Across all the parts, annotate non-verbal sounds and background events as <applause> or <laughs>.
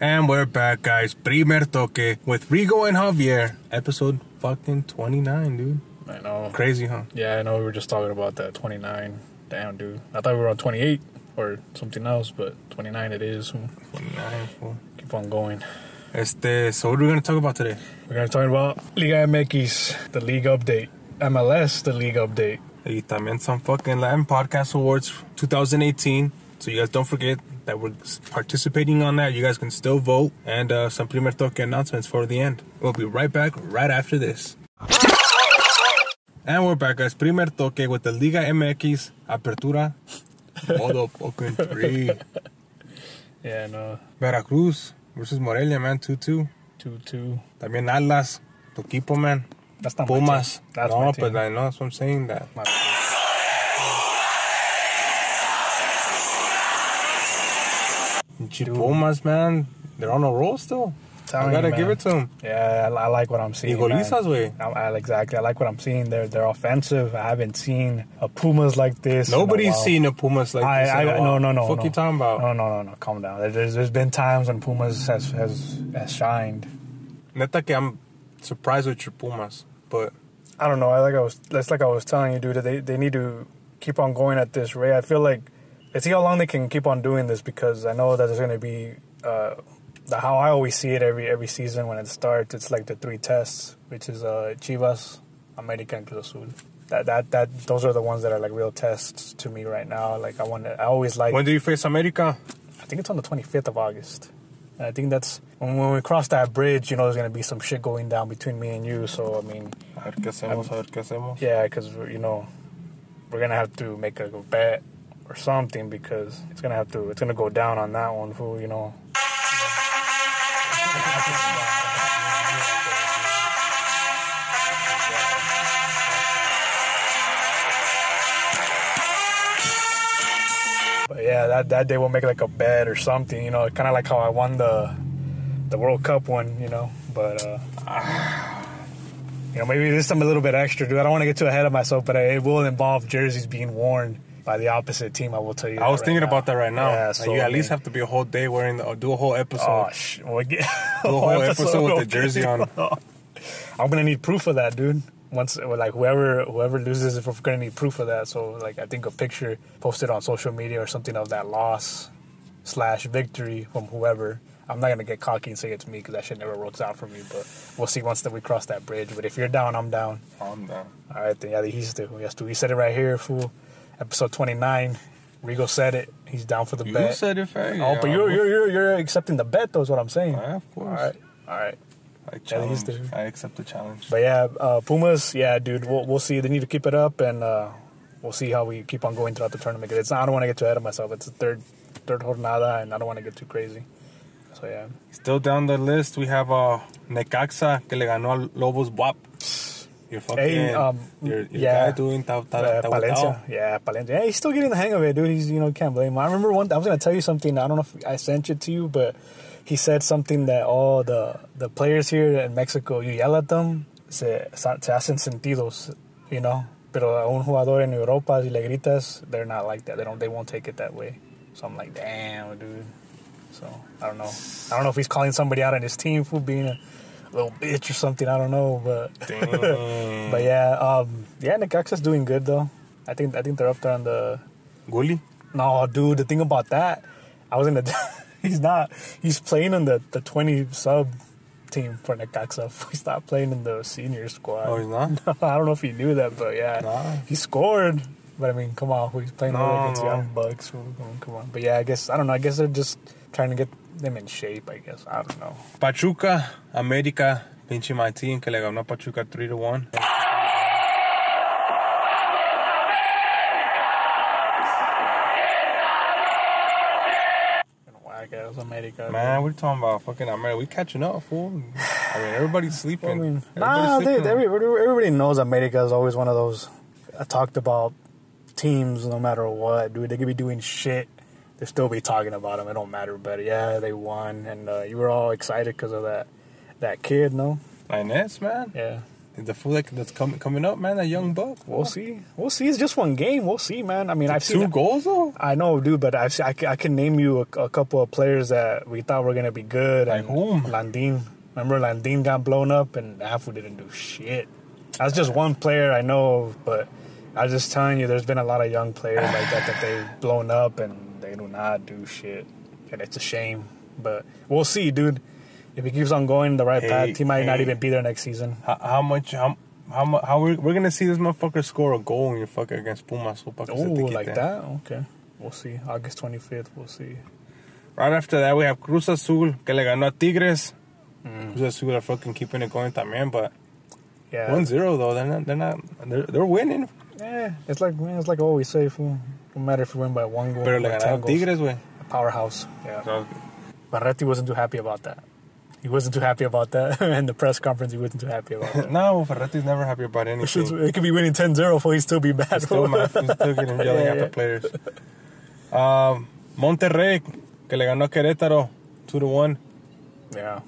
And we're back, guys. Primer toque with Rigo and Javier. Episode fucking 29, dude. I know. Crazy, huh? Yeah, I know. We were just talking about that 29. Damn, dude. I thought we were on 28 or something else, but 29 it is. 29, fool. Keep on going. Este, so what are we going to talk about today? We're going to talk about Liga MX, the league update. MLS, the league update. Y también some fucking Latin Podcast Awards 2018. So you guys don't forget that we're participating on that. You guys can still vote. And uh, some Primer Toque announcements for the end. We'll be right back right after this. And we're back, guys. Primer Toque with the Liga MX Apertura. Modo fucking three. <laughs> Yeah, no. Veracruz versus Morelia, man. 2-2. 2 2. También Atlas, tu equipo, man. That's not my Pumas. team. That's no, my but. I know that's what I'm saying. That My- Gee, Pumas, man, they're on a roll still. I gotta you, give it to them. Yeah, I, I like what I'm seeing. Y man. golizas, güey. I, I, exactly. I like what I'm seeing. They're they're offensive. I haven't seen a Pumas like this. a Nobody's while. seen a Pumas like I, this. I, a no, no, no. Fuck no. you talking about? No, no, no, no. Calm down. There's, there's been times when Pumas has has has shined. Neta que I'm surprised with your Pumas, but I don't know. I like I was. That's like I was telling you, dude. that They they need to keep on going at this rate. I feel like let's see how long they can keep on doing this because I know that there's going to be. Uh, the, how I always see it every every season when it starts, it's like the three tests, which is uh, Chivas, America, and Cruz Azul. That that that those are the ones that are like real tests to me right now. Like I want to, I always like. when do you face America? I think it's on the 25th of August. And I think that's when, when we cross that bridge, you know, there's going to be some shit going down between me and you. So, I mean, A ver qué hacemos, a ver qué hacemos. yeah, because, you know, we're going to have to make a bet or something because it's to have to, it's to go down on that one, fool, you know. But yeah, that, that day we'll make like a bet or something, you know, kind of like how I won the the World Cup one, you know. But uh, you know, maybe this time a little bit extra, dude. I don't want to get too ahead of myself, but it will involve jerseys being worn by the opposite team. I will tell you. I was right thinking now. about that right now. Yeah, Like, so, you I at least have to be a whole day wearing the, or do a whole episode. Oh, sh- we'll get <laughs> Do a whole episode with the jersey on. <laughs> I'm gonna need proof of that, dude. Once, like whoever whoever loses, if we're gonna need proof of that. So, like, I think a picture posted on social media or something of that loss slash victory from whoever. I'm not gonna get cocky and say it's me because that shit never works out for me. But we'll see once that we cross that bridge. But if you're down, I'm down. I'm down. All right, then yeah, he's the yes, dude. He said it right here, fool. Episode 29. Rigo said it. He's down for the You bet. You said it, fag. Oh, but you're, you're you're you're accepting the bet, though. Is what I'm saying. Yeah, of course. All right, all right. I challenge. the- I accept the challenge. But yeah, uh, Pumas. Yeah, dude. We'll we'll see. They need to keep it up, and uh, we'll see how we keep on going throughout the tournament. It's not, I don't want to get too ahead of myself. It's the third third jornada, and I don't want to get too crazy. So yeah, Still down the list, we have uh, Necaxa, que le ganó al Lobos BUAP. Your fucking, Hey, um, your, your yeah. doing ta, ta, Uh, ta, Palencia. Yeah, Palencia. Yeah, he's still getting the hang of it, dude. He's you know can't blame him. I remember one. I was gonna tell you something. I don't know if I sent it to you, but he said something that all the the players here in Mexico, you yell at them, se, se hacen sentidos, you know. Pero a un jugador en Europa, si le gritas, they're not like that. They don't. They won't take it that way. So I'm like, damn, dude. So I don't know. I don't know if he's calling somebody out on his team for being a little bitch or something. I don't know, but. But yeah, um, yeah, Necaxa's doing good though. I think I think they're up there on the. Gulli? No, dude, the thing about that, I was in the. <laughs> he's not. He's playing in the the twenty sub team for Necaxa. <laughs> He's not playing in the senior squad. Oh, he's not? <laughs> I don't know if you knew that, but yeah, Nah. he scored. But I mean, come on, we're playing No, against no. Young Bucks. Come on, come on. But yeah, I guess I don't know. I guess they're just trying to get them in shape. I guess I don't know. Pachuca, América, pinche Martín, que le ganó Pachuca 3 to 1. Whack ass America. Man, we're talking about fucking America. We catching up, fool. I mean, everybody's <sighs> sleeping. I mean, Everybody's nah, sleeping. every, everybody knows America is always one of those I talked about teams no matter what, dude. They could be doing shit. They still be talking about them. It don't matter. But yeah, they won, and uh, you were all excited because of that that kid, no? Inez, man. Yeah. the fool that, that's coming coming up, man. That young buck. We'll see. We'll see. It's just one game. We'll see, man. I mean, I've Two seen. goals though. I know, dude, but I've, I, I can name you a, a couple of players that we thought were gonna be good. Like and whom? Landin. Remember, Landin got blown up, and Afu didn't do shit. That's just one player I know, of, but I was just telling you, there's been a lot of young players like that that they've blown up, and they do not do shit, and it's a shame. But we'll see, dude. If he keeps on going the right Hey, path, he might not even be there next season. How, how much? How how mu- how we're, we're gonna see this motherfucker score a goal when you fuck against Pumas? so pa' que se Oh, like that? Okay. We'll see. August 25th, we'll see. Right after that, we have Cruz Azul que le ganó a Tigres. Mm. Cruz Azul are fucking keeping it going también, but Yeah. 1-0 though. They're not. They're not. They're, they're winning. Yeah, it's like man, it's like always say, fool. No matter if we win by one goal Pero or le by ganaron ten goals. Tigres, güey. Powerhouse. Yeah. So, Ferretti wasn't too happy about that. He wasn't too happy about that. <laughs> In the press conference, he wasn't too happy about that. <laughs> no, Ferretti's never happy about anything. it could be winning 10-0 for he still be bad. mad. Still, mad. He's still getting <laughs> yelling Yeah, at yeah. the players. Um, Monterrey que le ganó Querétaro 2 to 1. yeah.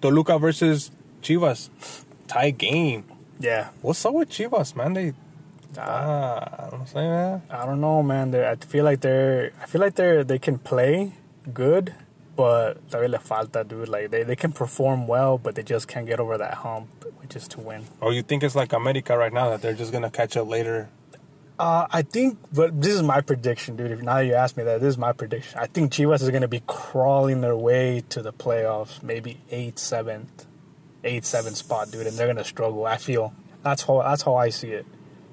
Toluca versus Chivas. Tie game. Yeah. What's up with Chivas, man? They Ah, no sé, man. I don't know, man. They're, I feel like they're. I feel like they're. They can play good, but todavía le falta, dude. Like they, they can perform well, but they just can't get over that hump, which is to win. Or you think it's like America right now that they're just gonna catch up later? Uh, I think, but this is my prediction, dude. If now you ask me that, this is my prediction. I think Chivas is going to be crawling their way to the playoffs, maybe eighth, seventh, eighth, seventh spot, dude, and they're going to struggle. I feel that's how that's how I see it.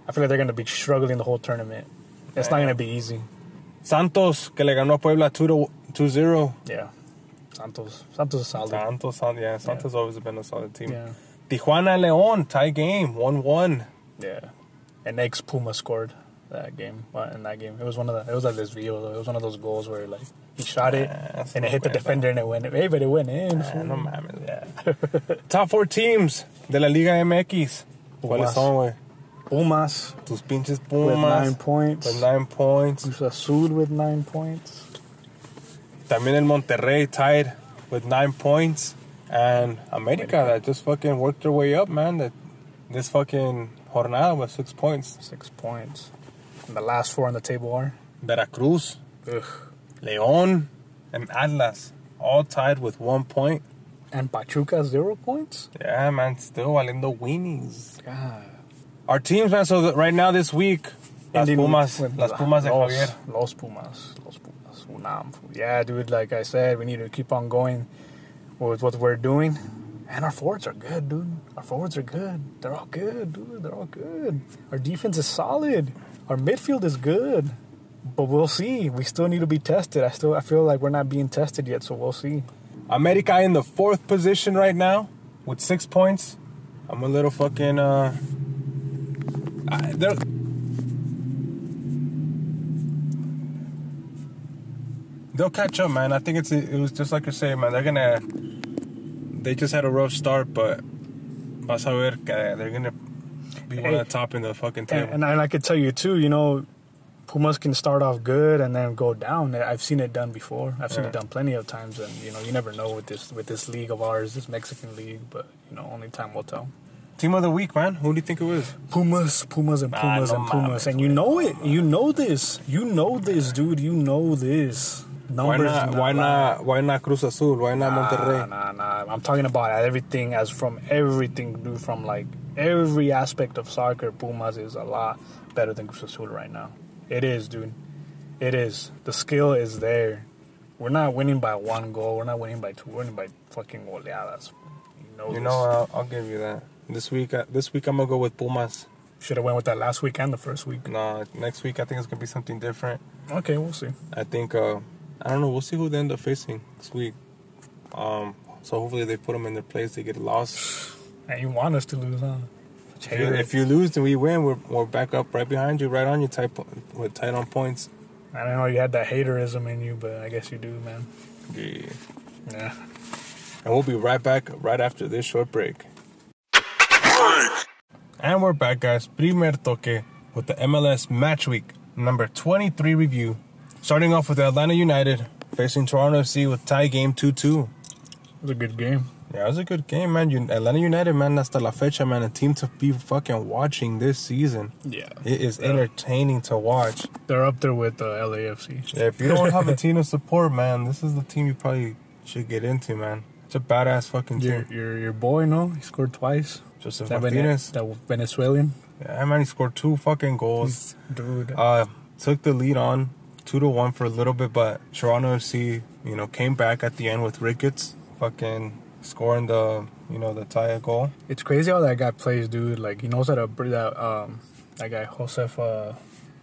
I feel like they're going to be struggling the whole tournament. It's not going to be easy. Santos que le ganó a Puebla 2 to 2-0. Yeah, Santos, Santos is solid. Santos, yeah, Santos has always been a solid team. Yeah, Tijuana León tie game 1-1. yeah. And ex Puma scored that game. In that game, it was one of the. It was like this video. Though. It was one of those goals where like he shot it Yeah, and it hit the defender and it went. In. Hey, but it went in. Ah, fool. no mames. Yeah. Top four teams de la Liga MX. <laughs> ¿Cuáles son, güey? Pumas Tus pinches with Pumas. nine points. With nine points. Cruz Azul with nine points. También el Monterrey tied with nine points. And America that just fucking worked their way up, man. That this fucking jornada with six points. Six points. And the last four on the table are. Veracruz, Ugh. León, and Atlas all tied with one point. And Pachuca zero points. Yeah, man, still valiendo weenies. God. Our teams, man. So right now this week, Las Pumas, with- Las Pumas de Los, Javier. Los Pumas. Los Pumas. Unam. Yeah, dude. Like I said, we need to keep on going with what we're doing. And our forwards are good, dude. Our forwards are good. They're all good, dude. They're all good. Our defense is solid. Our midfield is good. But we'll see. We still need to be tested. I still I feel like we're not being tested yet, so we'll see. America in the fourth position right now with six points. I'm a little fucking uh. I, they're- they'll catch up, man. I think it's it was just like you say, man. They're gonna. They just had a rough start, but vas a ver que they're gonna be one Hey. of the top in the fucking table. And, and, I, and I could tell you too, you know, Pumas can start off good and then go down. I've seen it done before. I've seen Yeah. it done plenty of times, and you know, you never know with this with this league of ours, this Mexican league. But you know, only time will tell. Team of the week, man. Who do you think it was? Pumas, Pumas, and Nah, Pumas no and Pumas, and you know it. You know this. You know this, dude. You know this. Why Numbers. not? Why lie. not? Why not Cruz Azul? Why not Monterrey? Nah, nah, nah. I'm talking about everything as from everything, dude. From like every aspect of soccer, Pumas is a lot better than Cruz Azul right now. It is, dude. It is. The skill is there. We're not winning by one goal. We're not winning by two. We're winning by fucking goleadas. You know. You this. know, I'll, I'll give you that. This week, uh, this week I'm gonna go with Pumas. Should have went with that last week and the first week. No, next week I think it's gonna be something different. Okay, we'll see. I think uh, I don't know. We'll see who they end up facing this week. Um, so hopefully they put them in their place. They get lost. And you want us to lose, huh? If you, if you lose and we win, we're, we're back up right behind you, right on you, tight with tight on points. I don't know you had that haterism in you, but I guess you do, man. Yeah. Yeah. And we'll be right back right after this short break. And we're back, guys. Primer toque with the MLS Match Week number 23 review. Starting off with Atlanta United facing Toronto FC with tie game 2 2. It was a good game. Yeah, it was a good game, man. Atlanta United, man, hasta la fecha, man, a team to be fucking watching this season. Yeah. It is Yeah. entertaining to watch. They're up there with uh, LAFC. Yeah, if you don't have a <laughs> team to support, man, this is the team you probably should get into, man. It's a badass fucking Your, team. your your boy, no? He scored twice. Josef That, Vene- Martinez. that Venezuelan. Yeah, man, he scored two fucking goals. He's- Dude. Uh, took the lead on two to one for a little bit, but Toronto FC, you know, came back at the end with Ricketts, fucking scoring the, you know, the tie goal. It's crazy how that guy plays, dude. Like he knows how to that um that guy Josef uh,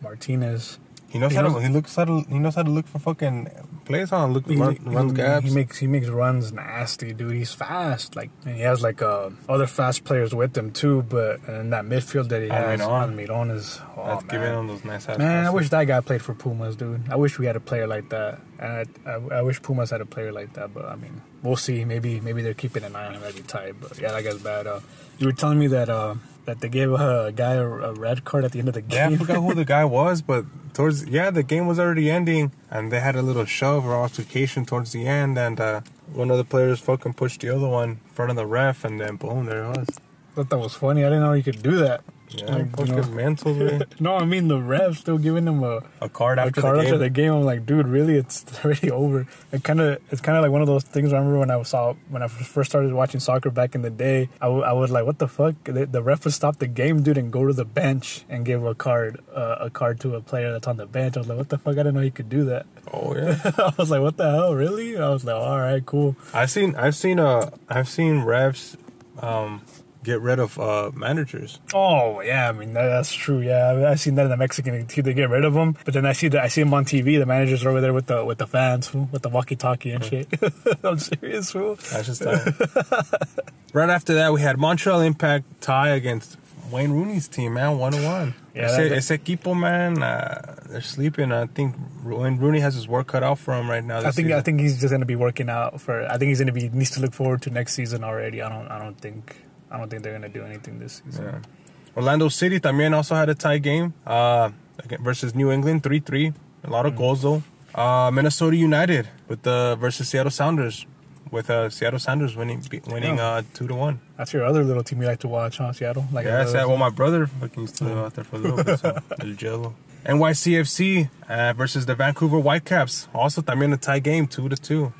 Martinez. He knows He how to. He looks how to. He knows how to look for fucking plays on. Look, He, run, he- runs he-. He makes he makes runs nasty, dude. He's fast. Like and he has like uh, other fast players with him too. But and that midfield that he has, Almiron. Is oh, That's man. giving him those nice. Man, I wish that guy played for Pumas, dude. I wish we had a player like that, and I, I, I wish Pumas had a player like that. But I mean, we'll see. Maybe maybe they're keeping an eye on him every time. But yeah, that guy's bad. Uh, you were telling me that uh, that they gave a guy a, a red card at the end of the Yeah, I forgot who the guy <laughs> was, but towards yeah, the game was already ending, and they had a little shove or altercation towards the end, and uh, one of the players fucking pushed the other one in front of the ref, and then boom, there it was. thought that was funny. I didn't know you could do that. Yeah, Like, you know. mental, man. <laughs> No, I mean the ref still giving him a, A card a after card the game. after the game. I'm like, dude, really? It's <laughs> already over. It kind of it's kind of like one of those things. I remember when I saw when I first started watching soccer back in the day. I, w- I was like, what the fuck? The, the ref would stop the game, dude, and go to the bench and give a card uh, a card to a player that's on the bench. I was like, what the fuck? I didn't know he could do that. oh yeah. <laughs> I was like, what the hell? Really? I was like, all right, cool. I've seen I've seen uh I've seen refs um get rid of uh managers. Oh yeah, I mean that, that's true. Yeah, I've seen that in the Mexican team. They get rid of them, but then I see that I see them on TV. The managers are over there with the with the fans, with the walkie-talkie and shit. <laughs> I'm serious, fool. That's just <laughs> right after that, we had Montreal Impact tie against Wayne Rooney's team, man, one to one. Yeah, ese, that- ese equipo, man, uh, they're sleeping. I think Wayne Rooney has his work cut out for him right now. I think I think he's just gonna be working out for. I think he's gonna be needs to look forward to next season already. I don't I don't think I don't think they're gonna do anything this season. Yeah. Orlando City también also had a tie game uh, again- versus New England, 3-3. A lot of goals though. Uh, Minnesota United with the versus Seattle Sounders, with uh, Seattle Sounders winning be- winning uh, two to one. That's your other little team you like to watch, huh? Seattle. Like Yeah, I uh, said, well, my brother fucking used to live out there for a little bit. So, <laughs> El Jello. NYCFC uh, versus the Vancouver Whitecaps. Also, también a tie game, two to two.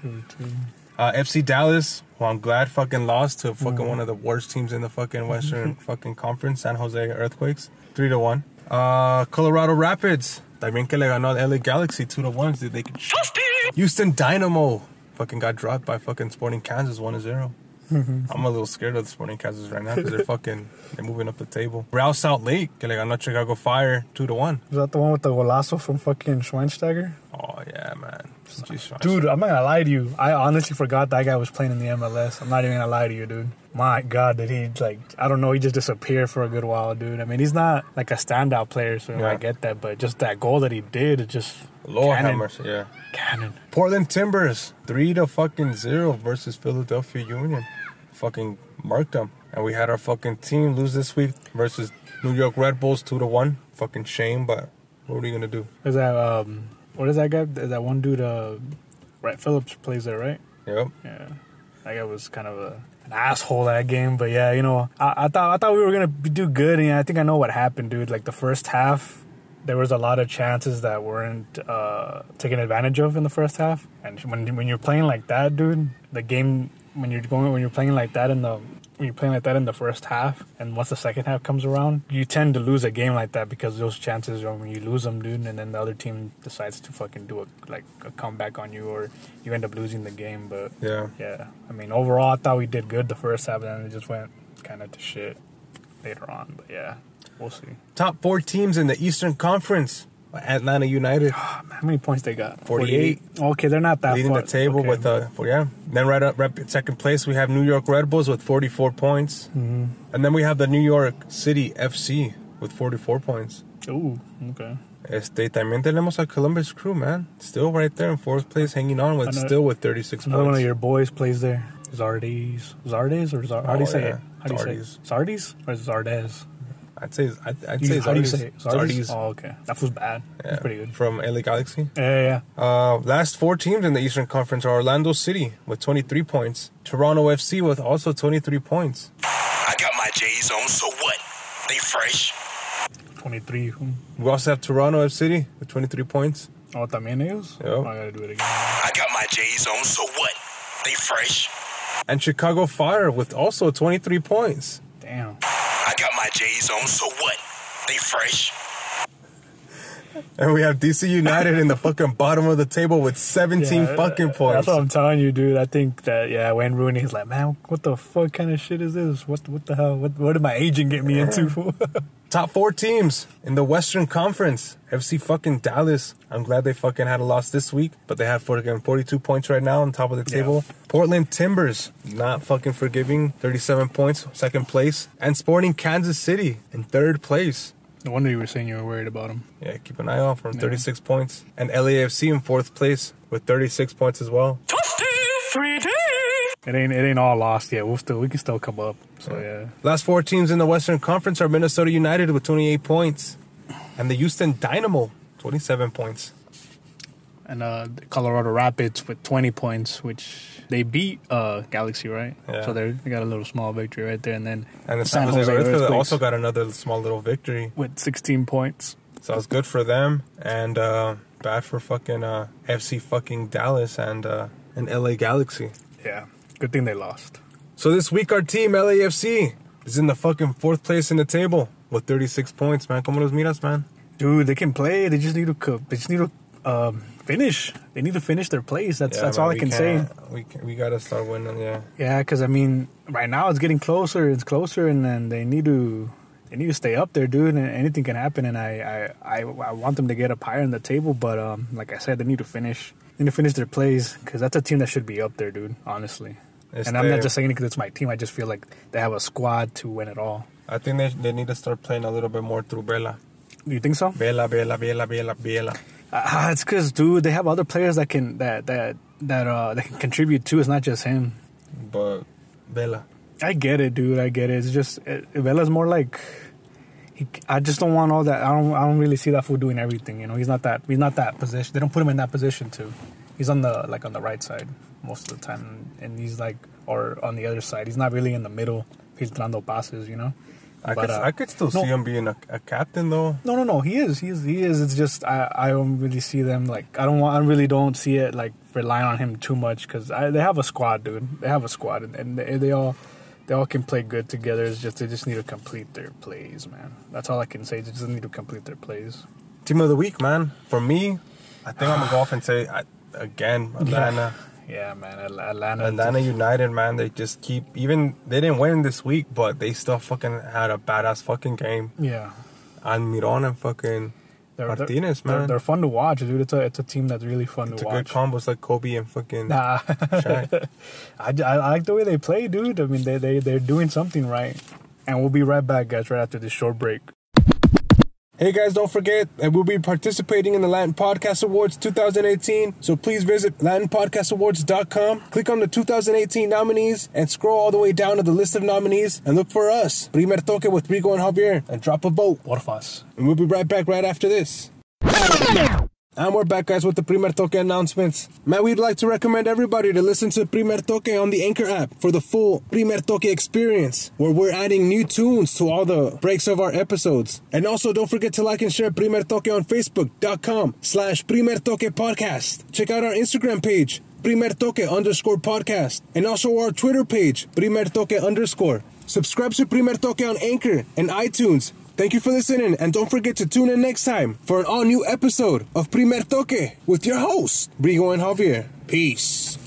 Uh, FC Dallas, who I'm glad fucking lost to fucking one of the worst teams in the fucking Western <laughs> fucking Conference, San Jose Earthquakes, three to one. Uh, Colorado Rapids, también que le ganó al LA Galaxy two to one. So they could Houston Dynamo fucking got dropped by fucking Sporting Kansas one to zero. I'm a little scared of the Sporting Kansas right now because they're <laughs> fucking they're moving up the table. Real Salt Lake que le ganó Chicago Fire two to one. Was that the one with the golazo from fucking Schweinsteiger? Oh yeah, man. Jeez, Dude, I'm not gonna lie to you. I honestly forgot that guy was playing in the MLS. I'm not even gonna lie to you, dude. My God, did he like? I don't know. He just disappeared for a good while, dude. I mean, he's not like a standout player, so Yeah. I get that. But just that goal that he did, it just Lord have cannon, mercy, yeah. cannon. Portland Timbers three to fucking zero versus Philadelphia Union. Fucking marked them, and we had our fucking team lose this week versus New York Red Bulls two to one. Fucking shame, but what are you gonna do? Is that um? What is that guy? That one dude? Uh, Brett Phillips plays there, right? Yep. Yeah, that guy was kind of a, an asshole that game. But yeah, you know, I, I thought I thought we were gonna do good, and I think I know what happened, dude. Like the first half, there was a lot of chances that weren't uh, taken advantage of in the first half. And when when you're playing like that, dude, the game when you're going when you're playing like that in the when you're playing like that in the first half, and once the second half comes around, you tend to lose a game like that because those chances are when you lose them, dude, and then the other team decides to fucking do a like a comeback on you, or you end up losing the game. But Yeah. yeah, I mean, overall, I thought we did good the first half, and then it just went kind of to shit later on. But yeah, we'll see. Top four teams in the Eastern Conference. Atlanta United How many points they got? 48. Okay, they're not that leading far. the table okay. with uh for, yeah. Then right up right second place we have New York Red Bulls with 44 points. Mm-hmm. And then we have the New York City FC with 44 points. Ooh, okay. Este, también tenemos a Columbus Crew, man. Still right there in fourth place, hanging on with still with 36 Another one of your boys plays there. Zardes. Zardes or Zar- how do you Oh, say yeah. it? How do you say it? Zardes or Zardes? I'd say I'd, I'd say how do you say it? Zardes? Oh, okay. That was bad. Yeah, That's pretty good. From LA Galaxy. Yeah, yeah, yeah. Uh, last four teams in the Eastern Conference are Orlando City with 23 points, Toronto FC with also 23 points. I got my J's on, so what? They fresh. 23. hmm. We also have Toronto FC with 23 points. Oh, también ellos? Yep. Oh, I gotta do it again. I got my J's on, so what? They fresh. And Chicago Fire with also 23 points. Damn. I got J's on, so what? They fresh. And we have DC United in the fucking bottom of the table with 17 Yeah, fucking points. That's what I'm telling you, dude. I think that yeah, Wayne Rooney is like, man, what the fuck kind of shit is this? What what the hell? What what did my agent get me into? <laughs> Top four teams in the Western Conference. FC fucking Dallas. I'm glad they fucking had a loss this week, but they have fucking 42 points right now on top of the Yeah. table. Portland Timbers, not fucking forgiving, 37 points, second place. And Sporting Kansas City in third place. no wonder you were saying you were worried about him. Yeah, keep an eye out for 36 points. And LAFC in fourth place with 36 points as well. It ain't it ain't all lost yet. We'll still we can still come up. So yeah. Last four teams in the Western Conference are Minnesota United with 28 points. And the Houston Dynamo, 27 points. And uh, Colorado Rapids with 20 points, which they beat uh, Galaxy, right? Yeah. So they got a little small victory right there. And then And the San Jose Earthquakes also got another small little victory. with 16 points. So it's good for them and uh, bad for fucking uh, FC fucking Dallas and uh, and LA Galaxy. Yeah. Good thing they lost. So this week our team LAFC is in the fucking fourth place in the table with 36 points, man. Como los miras, man? Dude, they can play. They just need to cook. They just need to um, finish. They need to finish their plays. That's Yeah, that's man, all I can say. We can, we gotta start winning, yeah. Yeah, because I mean, right now it's getting closer. It's closer, and then they need to they need to stay up there, dude. And anything can happen. And I I, I, I want them to get up higher in the table, but um, like I said, they need to finish. They need to finish their plays because that's a team that should be up there, dude. Honestly. It's and I'm not just saying it because it's my team. I just feel like they have a squad to win it all. I think they, they need to start playing a little bit more through Vela. Do you think so? Vela, Vela, Vela, Vela, Vela. Uh, it's because, dude, they have other players that can that that that uh that can contribute too. It's not just him. But Vela. I get it, dude. I get it. It's just it, Vela's more like he. I just don't want all that. I don't. I don't really see that fool doing everything. You know, he's not that. He's not that position. They don't put him in that position too. He's on the like on the right side most of the time, and he's like or on the other side. He's not really in the middle filtrando passes. You know. I, But, could, uh, I could still no. see him being a, a captain, though. No, no, no. He is. He is. He is. It's just I. I don't really see them like. I don't want. I really don't see it like relying on him too much because they have a squad, dude. They have a squad, and, and they, they all they all can play good together. It's just they just need to complete their plays, man. That's all I can say. They just need to complete their plays. Team of the week, man. For me, I think I'm gonna go off and say I, again <laughs> Atlanta. Yeah, man. Atl- Atlanta. Atlanta United, man. They just keep even they didn't win this week, but they still fucking had a badass fucking game. Yeah. Almiron and fucking They're, Martinez, they're, man. They're, fun to watch, dude. It's a it's a team that's really fun it's to a good watch. combos like Kobe and fucking Nah. Shaq. <laughs> I, I like the way they play, dude. I mean, they, they, they're doing something right. And we'll be right back, guys, right after this short break. Hey guys, don't forget that we'll be participating in the Latin Podcast Awards 2018. So please visit LatinPodcastAwards.com, click on the 2018 nominees, and scroll all the way down to the list of nominees and look for us, Primer Toque with Rigo and Javier, and drop a vote. Porfas. And we'll be right back right after this. And we're back, guys, with the Primer Toque announcements. Man, we'd like to recommend everybody to listen to Primer Toque on the Anchor app for the full Primer Toque experience, where we're adding new tunes to all the breaks of our episodes. And also, don't forget to like and share Primer Toque on Facebook.com slash Primer Toque Podcast. Check out our Instagram page, Primer Toque underscore podcast, and also our Twitter page, Primer Toque underscore. Subscribe to Primer Toque on Anchor and iTunes. Thank you for listening, and don't forget to tune in next time for an all new episode of Primer Toque with your hosts, Rigo and Javier. Peace.